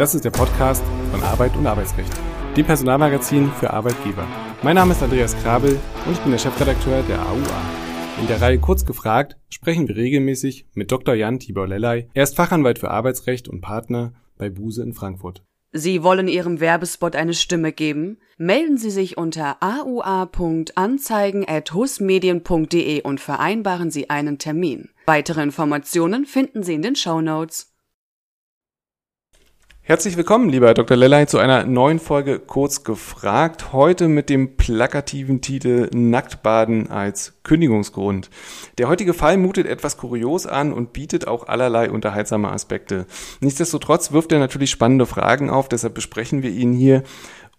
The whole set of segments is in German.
Das ist der Podcast von Arbeit und Arbeitsrecht, dem Personalmagazin für Arbeitgeber. Mein Name ist Andreas Krabel und ich bin der Chefredakteur der AUA. In der Reihe Kurz gefragt sprechen wir regelmäßig mit Dr. Jan Tibor Lellay. Er ist Fachanwalt für Arbeitsrecht und Partner bei Buse in Frankfurt. Sie wollen Ihrem Werbespot eine Stimme geben? Melden Sie sich unter aua.anzeigen.husmedien.de und vereinbaren Sie einen Termin. Weitere Informationen finden Sie in den Show Notes. Herzlich willkommen, lieber Dr. Lellay, zu einer neuen Folge Kurz gefragt. Heute mit dem plakativen Titel Nacktbaden als Kündigungsgrund. Der heutige Fall mutet etwas kurios an und bietet auch allerlei unterhaltsame Aspekte. Nichtsdestotrotz wirft er natürlich spannende Fragen auf, deshalb besprechen wir ihn hier.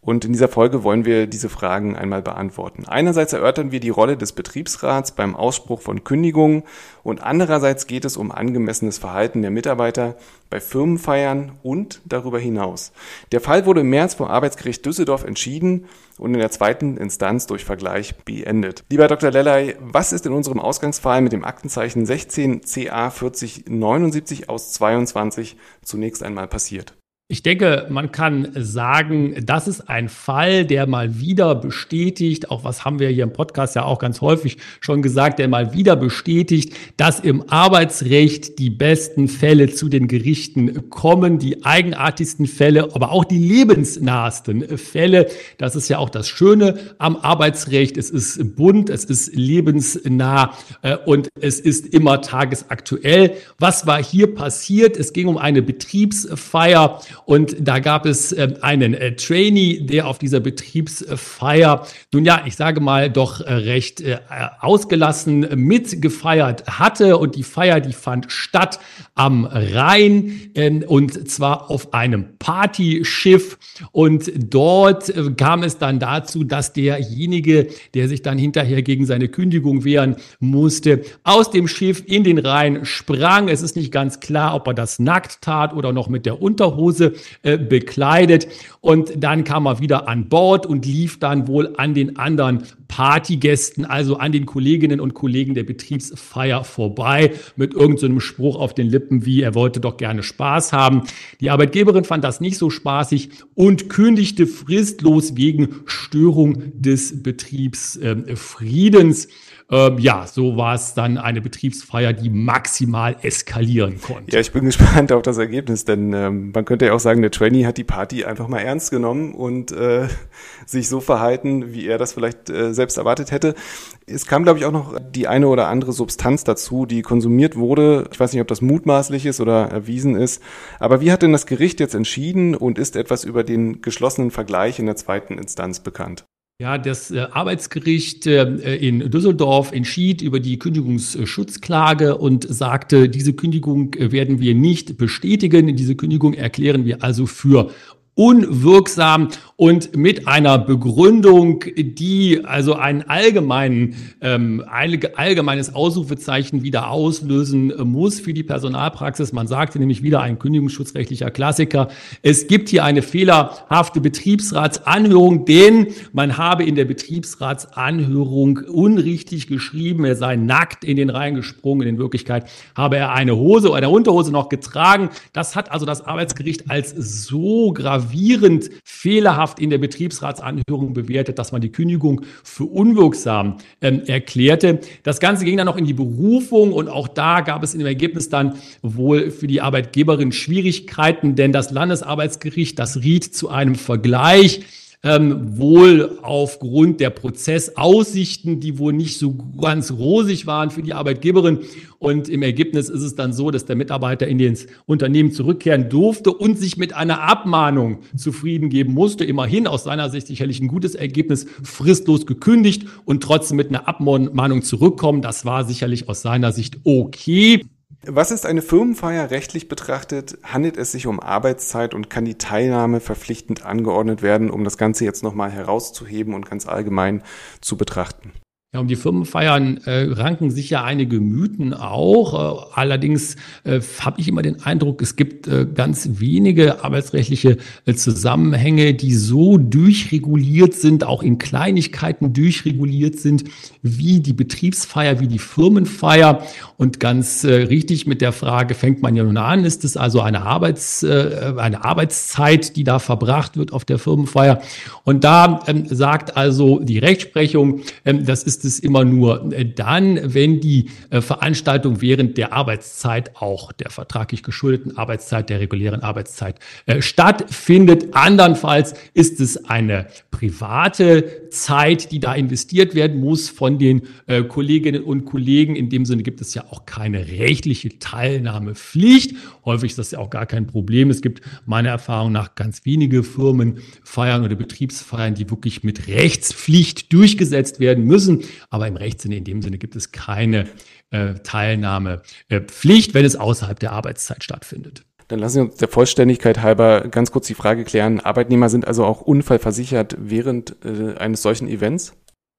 Und in dieser Folge wollen wir diese Fragen einmal beantworten. Einerseits erörtern wir die Rolle des Betriebsrats beim Ausspruch von Kündigungen und andererseits geht es um angemessenes Verhalten der Mitarbeiter bei Firmenfeiern und darüber hinaus. Der Fall wurde im März vom Arbeitsgericht Düsseldorf entschieden und in der zweiten Instanz durch Vergleich beendet. Lieber Dr. Lellay, was ist in unserem Ausgangsfall mit dem Aktenzeichen 16 CA 4079 aus 22 zunächst einmal passiert? Ich denke, man kann sagen, das ist ein Fall, der mal wieder bestätigt, auch was haben wir hier im Podcast ja auch ganz häufig schon gesagt, der mal wieder bestätigt, dass im Arbeitsrecht die besten Fälle zu den Gerichten kommen, die eigenartigsten Fälle, aber auch die lebensnahsten Fälle. Das ist ja auch das Schöne am Arbeitsrecht. Es ist bunt, es ist lebensnah äh, und es ist immer tagesaktuell. Was war hier passiert? Es ging um eine Betriebsfeier und da gab es äh, einen äh, Trainee, der auf dieser Betriebsfeier, nun ja, ich sage mal, doch äh, recht äh, ausgelassen mitgefeiert hatte. Und die Feier, die fand statt am Rhein äh, und zwar auf einem Partyschiff. Und dort äh, kam es dann dazu, dass derjenige, der sich dann hinterher gegen seine Kündigung wehren musste, aus dem Schiff in den Rhein sprang. Es ist nicht ganz klar, ob er das nackt tat oder noch mit der Unterhose äh, bekleidet. Und dann kam er wieder an Bord und lief dann wohl an den anderen Partygästen, also an den Kolleginnen und Kollegen der Betriebsfeier vorbei, mit irgendeinem so Spruch auf den Lippen wie, er wollte doch gerne Spaß haben. Die Arbeitgeberin fand das nicht so spaßig und kündigte fristlos wegen Störung des Betriebsfriedens. Äh, ähm, ja, so war es dann eine Betriebsfeier, die maximal eskalieren konnte. Ja, ich bin gespannt auf das Ergebnis, denn ähm, man könnte ja auch sagen, der Trainee hat die Party einfach mal ernst genommen und äh, sich so verhalten, wie er das vielleicht äh, selbst erwartet hätte. Es kam, glaube ich, auch noch die eine oder andere Substanz dazu, die konsumiert wurde. Ich weiß nicht, ob das mutmaßlich ist oder erwiesen ist. Aber wie hat denn das Gericht jetzt entschieden und ist etwas über den geschlossenen Vergleich in der zweiten Instanz bekannt? Ja, das äh, Arbeitsgericht äh, in Düsseldorf entschied über die Kündigungsschutzklage und sagte, diese Kündigung äh, werden wir nicht bestätigen. Diese Kündigung erklären wir also für unwirksam und mit einer Begründung, die also ein allgemeinen, ähm, allgemeines Ausrufezeichen wieder auslösen muss für die Personalpraxis. Man sagte nämlich wieder ein kündigungsschutzrechtlicher Klassiker. Es gibt hier eine fehlerhafte Betriebsratsanhörung, denn man habe in der Betriebsratsanhörung unrichtig geschrieben, er sei nackt in den Reihen gesprungen. In Wirklichkeit habe er eine Hose oder eine Unterhose noch getragen. Das hat also das Arbeitsgericht als so gravierend gravierend fehlerhaft in der Betriebsratsanhörung bewertet, dass man die Kündigung für unwirksam ähm, erklärte. Das Ganze ging dann noch in die Berufung und auch da gab es im Ergebnis dann wohl für die Arbeitgeberin Schwierigkeiten, denn das Landesarbeitsgericht, das riet zu einem Vergleich ähm, wohl aufgrund der Prozessaussichten, die wohl nicht so ganz rosig waren für die Arbeitgeberin. Und im Ergebnis ist es dann so, dass der Mitarbeiter in das Unternehmen zurückkehren durfte und sich mit einer Abmahnung zufrieden geben musste. Immerhin aus seiner Sicht sicherlich ein gutes Ergebnis, fristlos gekündigt und trotzdem mit einer Abmahnung zurückkommen. Das war sicherlich aus seiner Sicht okay. Was ist eine Firmenfeier rechtlich betrachtet? Handelt es sich um Arbeitszeit und kann die Teilnahme verpflichtend angeordnet werden, um das Ganze jetzt nochmal herauszuheben und ganz allgemein zu betrachten? Ja, um die Firmenfeiern äh, ranken sich ja einige Mythen auch. Äh, allerdings äh, habe ich immer den Eindruck, es gibt äh, ganz wenige arbeitsrechtliche äh, Zusammenhänge, die so durchreguliert sind, auch in Kleinigkeiten durchreguliert sind, wie die Betriebsfeier, wie die Firmenfeier. Und ganz äh, richtig mit der Frage, fängt man ja nun an, ist es also eine, Arbeits, äh, eine Arbeitszeit, die da verbracht wird auf der Firmenfeier? Und da ähm, sagt also die Rechtsprechung, ähm, das ist ist es immer nur äh, dann, wenn die äh, Veranstaltung während der Arbeitszeit, auch der vertraglich geschuldeten Arbeitszeit, der regulären Arbeitszeit äh, stattfindet. Andernfalls ist es eine private Zeit, die da investiert werden muss von den Kolleginnen und Kollegen. In dem Sinne gibt es ja auch keine rechtliche Teilnahmepflicht. Häufig ist das ja auch gar kein Problem. Es gibt meiner Erfahrung nach ganz wenige Firmen, Feiern oder Betriebsfeiern, die wirklich mit Rechtspflicht durchgesetzt werden müssen. Aber im Rechtssinne, in dem Sinne gibt es keine äh, Teilnahmepflicht, wenn es außerhalb der Arbeitszeit stattfindet. Dann lassen Sie uns der Vollständigkeit halber ganz kurz die Frage klären. Arbeitnehmer sind also auch unfallversichert während äh, eines solchen Events?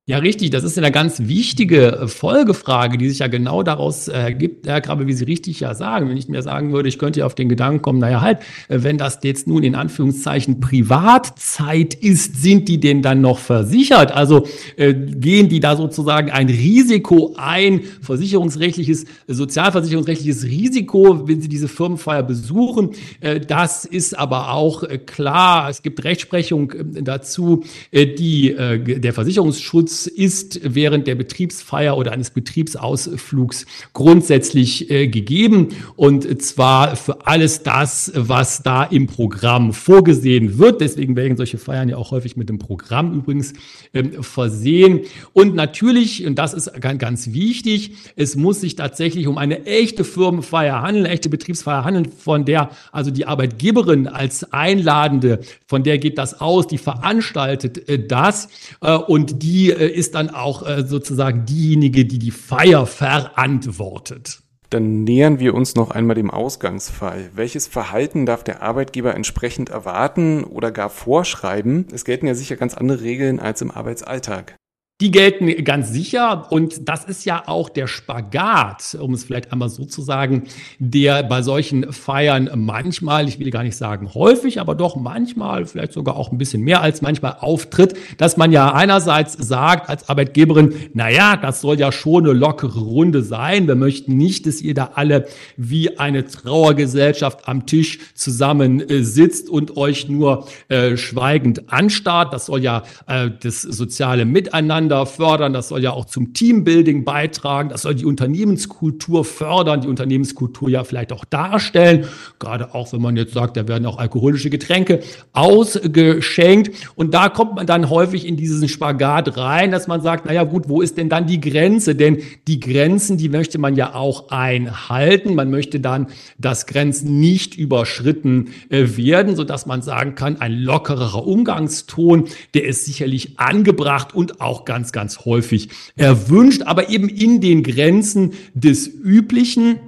Ja, richtig. Das ist eine ganz wichtige äh, Folgefrage, die sich ja genau daraus ergibt, Herr Krabbe, wie Sie richtig ja sagen. Wenn ich mir sagen würde, ich könnte ja auf den Gedanken kommen, naja, halt, äh, wenn das jetzt nun in Anführungszeichen Privatzeit ist, sind die denn dann noch versichert? Also äh, gehen die da sozusagen ein Risiko ein, versicherungsrechtliches, sozialversicherungsrechtliches Risiko, wenn sie diese Firmenfeier besuchen? Äh, das ist aber auch äh, klar. Es gibt Rechtsprechung äh, dazu, die der Versicherungsschutz Schutz ist während der Betriebsfeier oder eines Betriebsausflugs grundsätzlich äh, gegeben und zwar für alles das, was da im Programm vorgesehen wird. Deswegen werden solche Feiern ja auch häufig mit dem Programm übrigens ähm, versehen. Und natürlich, und das ist ganz, ganz wichtig, es muss sich tatsächlich um eine echte Firmenfeier handeln, echte Betriebsfeier handeln, von der also die Arbeitgeberin als Einladende, von der geht das aus, die veranstaltet äh, das äh, und die äh, ist dann auch äh, sozusagen diejenige, die die Feier verantwortet. Dann nähern wir uns noch einmal dem Ausgangsfall. Welches Verhalten darf der Arbeitgeber entsprechend erwarten oder gar vorschreiben? Es gelten ja sicher ganz andere Regeln als im Arbeitsalltag. Die gelten ganz sicher und das ist ja auch der Spagat, um es vielleicht einmal so zu sagen, der bei solchen Feiern manchmal, ich will gar nicht sagen häufig, aber doch manchmal, vielleicht sogar auch ein bisschen mehr als manchmal auftritt, dass man ja einerseits sagt als Arbeitgeberin, naja, das soll ja schon eine lockere Runde sein. Wir möchten nicht, dass ihr da alle wie eine Trauergesellschaft am Tisch zusammen äh, sitzt und euch nur äh, schweigend anstarrt. Das soll ja äh, das soziale Miteinander miteinander fördern, das soll ja auch zum Teambuilding beitragen, das soll die Unternehmenskultur fördern, die Unternehmenskultur ja vielleicht auch darstellen, gerade auch wenn man jetzt sagt, da werden auch alkoholische Getränke ausgeschenkt. Und da kommt man dann häufig in diesen Spagat rein, dass man sagt, naja gut, wo ist denn dann die Grenze? Denn die Grenzen, die möchte man ja auch einhalten, man möchte dann, dass Grenzen nicht überschritten äh, werden, sodass man sagen kann, ein lockerer Umgangston, der ist sicherlich angebracht und auch ganz ganz, ganz häufig erwünscht, aber eben in den Grenzen des Üblichen.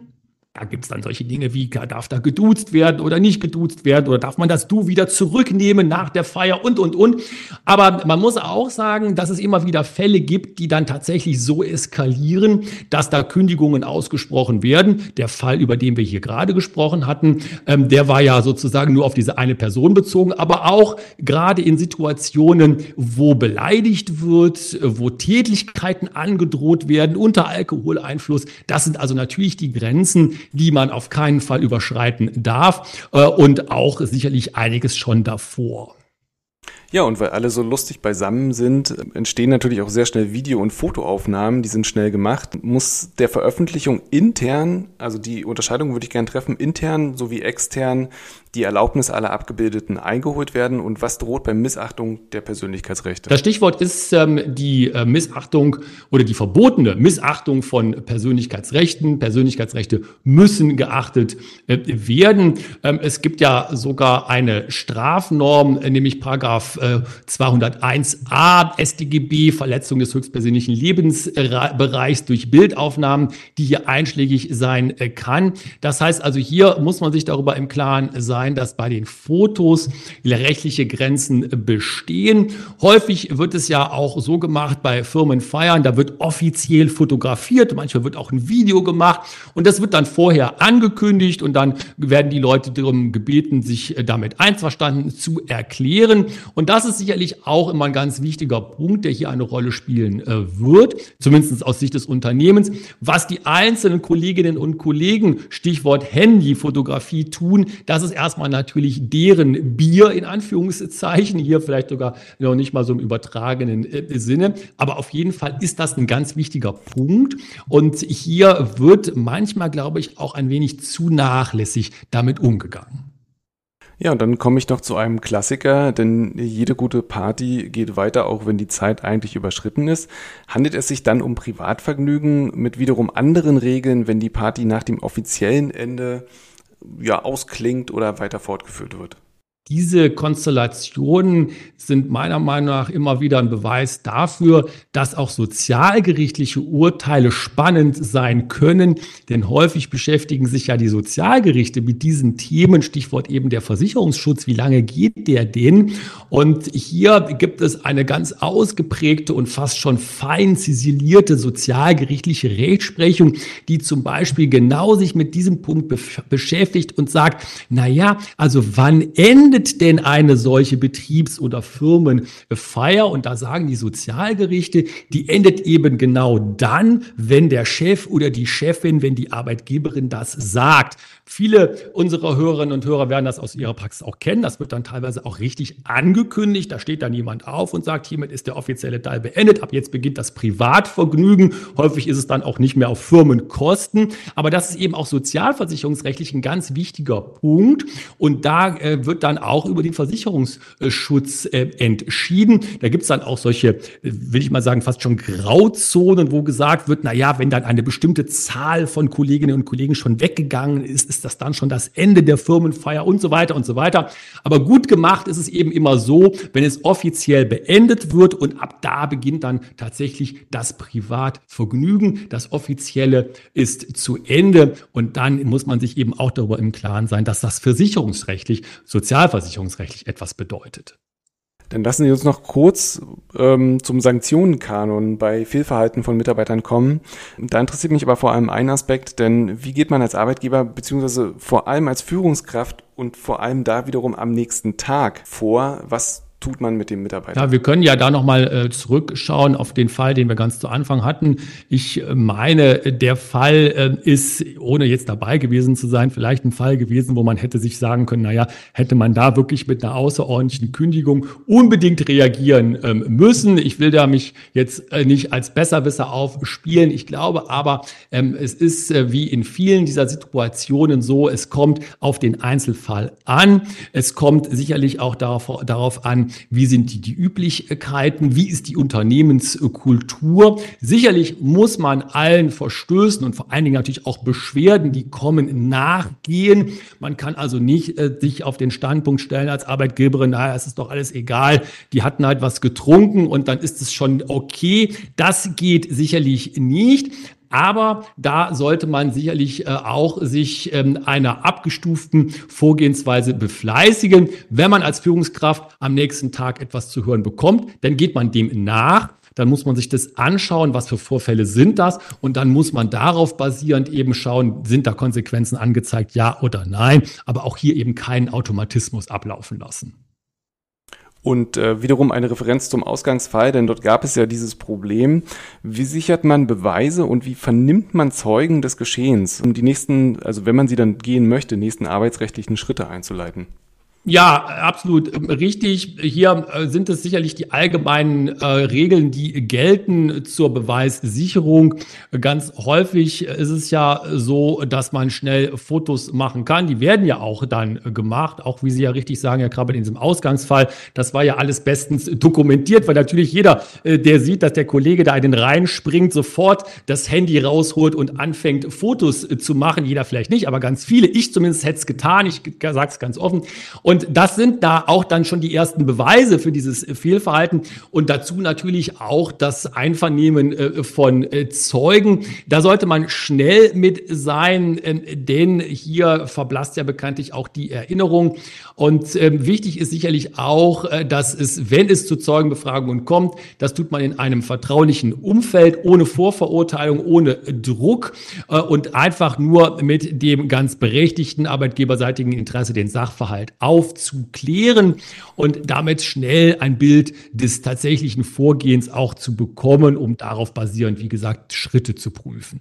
Da gibt es dann solche Dinge wie, darf da geduzt werden oder nicht geduzt werden oder darf man das Du wieder zurücknehmen nach der Feier und, und, und. Aber man muss auch sagen, dass es immer wieder Fälle gibt, die dann tatsächlich so eskalieren, dass da Kündigungen ausgesprochen werden. Der Fall, über den wir hier gerade gesprochen hatten, ähm, der war ja sozusagen nur auf diese eine Person bezogen, aber auch gerade in Situationen, wo beleidigt wird, wo Tätlichkeiten angedroht werden unter Alkoholeinfluss. Das sind also natürlich die Grenzen, die man auf keinen Fall überschreiten darf äh, und auch sicherlich einiges schon davor. Ja, und weil alle so lustig beisammen sind, entstehen natürlich auch sehr schnell Video- und Fotoaufnahmen, die sind schnell gemacht. Muss der Veröffentlichung intern, also die Unterscheidung würde ich gerne treffen, intern sowie extern die Erlaubnis aller Abgebildeten eingeholt werden und was droht bei Missachtung der Persönlichkeitsrechte? Das Stichwort ist ähm, die äh, Missachtung oder die verbotene Missachtung von Persönlichkeitsrechten. Persönlichkeitsrechte müssen geachtet äh, werden. Ähm, es gibt ja sogar eine Strafnorm, äh, nämlich Paragraph äh, 201a StGB, Verletzung des höchstpersönlichen Lebensbereichs durch Bildaufnahmen, die hier einschlägig sein äh, kann. Das heißt also, hier muss man sich darüber im Klaren sein, dass bei den Fotos rechtliche Grenzen bestehen. Häufig wird es ja auch so gemacht bei Firmenfeiern, da wird offiziell fotografiert, manchmal wird auch ein Video gemacht und das wird dann vorher angekündigt und dann werden die Leute darum gebeten, sich damit einverstanden zu erklären. Und das ist sicherlich auch immer ein ganz wichtiger Punkt, der hier eine Rolle spielen äh, wird, zumindest aus Sicht des Unternehmens. Was die einzelnen Kolleginnen und Kollegen, Stichwort Handyfotografie tun, das ist erstmal natürlich deren Bier in Anführungszeichen, hier vielleicht sogar noch nicht mal so im übertragenen äh, Sinne. Aber auf jeden Fall ist das ein ganz wichtiger Punkt. Und hier wird manchmal, glaube ich, auch ein wenig zu nachlässig damit umgegangen. Ja, und dann komme ich noch zu einem Klassiker, denn jede gute Party geht weiter, auch wenn die Zeit eigentlich überschritten ist. Handelt es sich dann um Privatvergnügen mit wiederum anderen Regeln, wenn die Party nach dem offiziellen Ende ja ausklingt oder weiter fortgeführt wird? Diese Konstellationen sind meiner Meinung nach immer wieder ein Beweis dafür, dass auch sozialgerichtliche Urteile spannend sein können. Denn häufig beschäftigen sich ja die Sozialgerichte mit diesen Themen, Stichwort eben der Versicherungsschutz. Wie lange geht der denn? Und hier gibt es eine ganz ausgeprägte und fast schon fein zisilierte sozialgerichtliche Rechtsprechung, die zum Beispiel genau sich mit diesem Punkt be beschäftigt und sagt, na ja, also wann endet endet denn eine solche Betriebs- oder Firmenfeier? Und da sagen die Sozialgerichte, die endet eben genau dann, wenn der Chef oder die Chefin, wenn die Arbeitgeberin das sagt. Viele unserer Hörerinnen und Hörer werden das aus ihrer Praxis auch kennen. Das wird dann teilweise auch richtig angekündigt. Da steht dann jemand auf und sagt, hiermit ist der offizielle Teil beendet. Ab jetzt beginnt das Privatvergnügen. Häufig ist es dann auch nicht mehr auf Firmenkosten. Aber das ist eben auch sozialversicherungsrechtlich ein ganz wichtiger Punkt. Und da äh, wird dann auch über den Versicherungsschutz äh, entschieden. Da gibt es dann auch solche, will ich mal sagen, fast schon Grauzonen, wo gesagt wird, na ja, wenn dann eine bestimmte Zahl von Kolleginnen und Kollegen schon weggegangen ist, ist das dann schon das Ende der Firmenfeier und so weiter und so weiter. Aber gut gemacht ist es eben immer so, wenn es offiziell beendet wird und ab da beginnt dann tatsächlich das Privatvergnügen. Das Offizielle ist zu Ende und dann muss man sich eben auch darüber im Klaren sein, dass das versicherungsrechtlich, sozialversicherungsrechtlich etwas bedeutet. Dann lassen Sie uns noch kurz ähm, zum Sanktionenkanon bei Fehlverhalten von Mitarbeitern kommen. Da interessiert mich aber vor allem ein Aspekt, denn wie geht man als Arbeitgeber beziehungsweise vor allem als Führungskraft und vor allem da wiederum am nächsten Tag vor? Was tut man mit dem Mitarbeiter? Ja, wir können ja da nochmal äh, zurückschauen auf den Fall, den wir ganz zu Anfang hatten. Ich äh, meine, der Fall äh, ist, ohne jetzt dabei gewesen zu sein, vielleicht ein Fall gewesen, wo man hätte sich sagen können, naja, hätte man da wirklich mit einer außerordentlichen Kündigung unbedingt reagieren ähm, müssen. Ich will da mich jetzt äh, nicht als Besserwisser aufspielen. Ich glaube aber, ähm, es ist äh, wie in vielen dieser Situationen so, es kommt auf den Einzelfall an. Es kommt sicherlich auch darauf, darauf an, wie sind die, die Üblichkeiten, wie ist die Unternehmenskultur. Sicherlich muss man allen Verstößen und vor allen Dingen natürlich auch Beschwerden, die kommen, nachgehen. Man kann also nicht äh, sich auf den Standpunkt stellen als Arbeitgeberin, naja, es ist doch alles egal, die hatten halt was getrunken und dann ist es schon okay. Das geht sicherlich nicht. Aber da sollte man sicherlich äh, auch sich ähm, einer abgestuften Vorgehensweise befleißigen. Wenn man als Führungskraft am nächsten Tag etwas zu hören bekommt, dann geht man dem nach. Dann muss man sich das anschauen, was für Vorfälle sind das. Und dann muss man darauf basierend eben schauen, sind da Konsequenzen angezeigt, ja oder nein. Aber auch hier eben keinen Automatismus ablaufen lassen. Und äh, wiederum eine Referenz zum Ausgangsfall, denn dort gab es ja dieses Problem. Wie sichert man Beweise und wie vernimmt man Zeugen des Geschehens, um die nächsten, also wenn man sie dann gehen möchte, nächsten arbeitsrechtlichen Schritte einzuleiten? Ja, absolut richtig. Hier äh, sind es sicherlich die allgemeinen äh, Regeln, die gelten zur Beweissicherung. Ganz häufig ist es ja so, dass man schnell Fotos machen kann. Die werden ja auch dann gemacht, auch wie Sie ja richtig sagen, Herr Krabbe, in diesem Ausgangsfall. Das war ja alles bestens dokumentiert, weil natürlich jeder, äh, der sieht, dass der Kollege da in den Rhein springt, sofort das Handy rausholt und anfängt, Fotos äh, zu machen. Jeder vielleicht nicht, aber ganz viele. Ich zumindest hätte es getan. Ich sage es ganz offen. Und Und das sind da auch dann schon die ersten Beweise für dieses Fehlverhalten und dazu natürlich auch das Einvernehmen äh, von äh, Zeugen. Da sollte man schnell mit sein, ähm, denn hier verblasst ja bekanntlich auch die Erinnerung. Und ähm, wichtig ist sicherlich auch, äh, dass es, wenn es zu Zeugenbefragungen kommt, das tut man in einem vertraulichen Umfeld, ohne Vorverurteilung, ohne Druck und einfach nur mit dem ganz berechtigten arbeitgeberseitigen Interesse, den Sachverhalt aufzuklären und damit schnell ein Bild des tatsächlichen Vorgehens auch zu bekommen, um darauf basierend, wie gesagt, Schritte zu prüfen.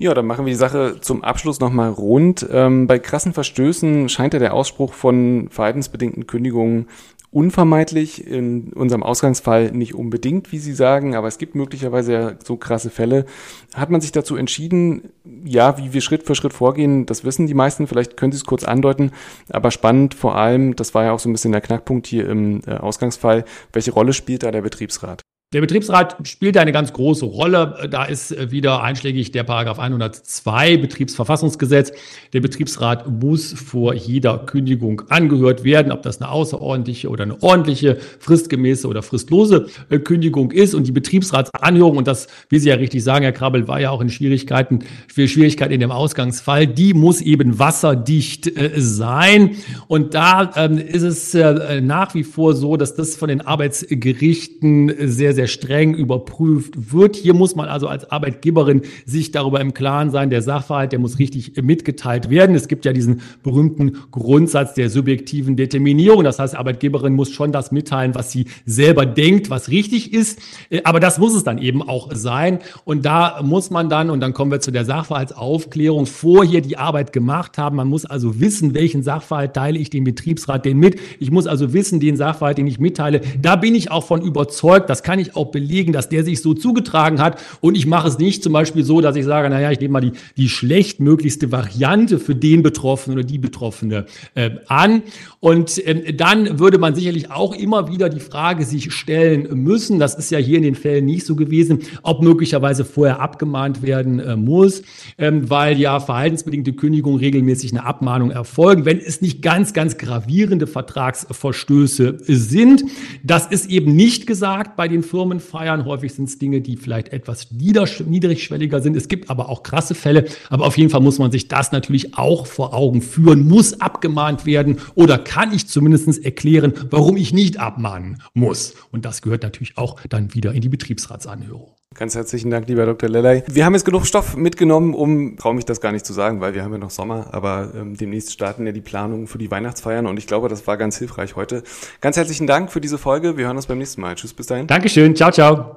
Ja, dann machen wir die Sache zum Abschluss nochmal rund. Ähm, bei krassen Verstößen scheint ja der Ausspruch von verhaltensbedingten Kündigungen unvermeidlich, in unserem Ausgangsfall nicht unbedingt, wie Sie sagen, aber es gibt möglicherweise ja so krasse Fälle. Hat man sich dazu entschieden, ja, wie wir Schritt für Schritt vorgehen, das wissen die meisten, vielleicht können Sie es kurz andeuten, aber spannend vor allem, das war ja auch so ein bisschen der Knackpunkt hier im äh, Ausgangsfall, welche Rolle spielt da der Betriebsrat? Der Betriebsrat spielt eine ganz große Rolle. Da ist äh, wieder einschlägig der Paragraph 102 Betriebsverfassungsgesetz. Der Betriebsrat muss vor jeder Kündigung angehört werden, ob das eine außerordentliche oder eine ordentliche, fristgemäße oder fristlose äh, Kündigung ist. Und die Betriebsratsanhörung, und das, wie Sie ja richtig sagen, Herr Krabbel, war ja auch in Schwierigkeiten, für Schwierigkeiten in dem Ausgangsfall, die muss eben wasserdicht äh, sein. Und da ähm, ist es nach wie vor so, dass das von den Arbeitsgerichten sehr, sehr streng überprüft wird. Hier muss man also als Arbeitgeberin sich darüber im Klaren sein, der Sachverhalt, der muss richtig mitgeteilt werden. Es gibt ja diesen berühmten Grundsatz der subjektiven Determinierung. Das heißt, Arbeitgeberin muss schon das mitteilen, was sie selber denkt, was richtig ist. Äh, aber das muss es dann eben auch sein. Und da muss man dann, und dann kommen wir zu der Sachverhaltsaufklärung, vorher die Arbeit gemacht haben. Man muss also wissen, welchen Sachverhalt teile ich dem Betriebsrat denn mit. Ich muss also wissen, den Sachverhalt, den ich mitteile, da bin ich auch von überzeugt, das kann ich ich auch belegen, dass der sich so zugetragen hat. Und ich mache es nicht zum Beispiel so, dass ich sage, naja, ich nehme mal die, die schlechtmöglichste Variante für den Betroffenen oder die Betroffene äh, an. Und äh, dann würde man sicherlich auch immer wieder die Frage sich stellen müssen, das ist ja hier in den Fällen nicht so gewesen, ob möglicherweise vorher abgemahnt werden äh, muss, ähm, weil ja verhaltensbedingte Kündigung regelmäßig eine Abmahnung erfolgen, wenn es nicht ganz, ganz gravierende Vertragsverstöße sind. Das ist eben nicht gesagt bei den Firmen feiern. Häufig sind es Dinge, die vielleicht etwas niedrigschwelliger sind. Es gibt aber auch krasse Fälle. Aber auf jeden Fall muss man sich das natürlich auch vor Augen führen. Muss abgemahnt werden oder kann ich zumindest erklären, warum ich nicht abmahnen muss. Und das gehört natürlich auch dann wieder in die Betriebsratsanhörung. Ganz herzlichen Dank, lieber Dr. Lellay. Wir haben jetzt genug Stoff mitgenommen, um, traue mich das gar nicht zu sagen, weil wir haben ja noch Sommer, aber ähm, demnächst starten ja die Planungen für die Weihnachtsfeiern und ich glaube, das war ganz hilfreich heute. Ganz herzlichen Dank für diese Folge. Wir hören uns beim nächsten Mal. Tschüss, bis dahin. Dankeschön. Ciao, ciao.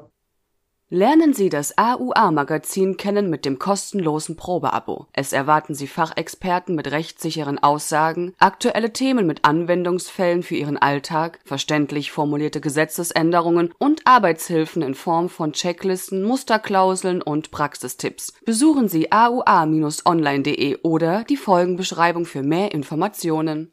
Lernen Sie das AUA-Magazin kennen mit dem kostenlosen Probeabo. Es erwarten Sie Fachexperten mit rechtssicheren Aussagen, aktuelle Themen mit Anwendungsfällen für Ihren Alltag, verständlich formulierte Gesetzesänderungen und Arbeitshilfen in Form von Checklisten, Musterklauseln und Praxistipps. Besuchen Sie aua-online.de oder die Folgenbeschreibung für mehr Informationen.